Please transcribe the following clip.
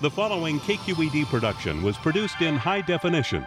The following KQED production was produced in high definition.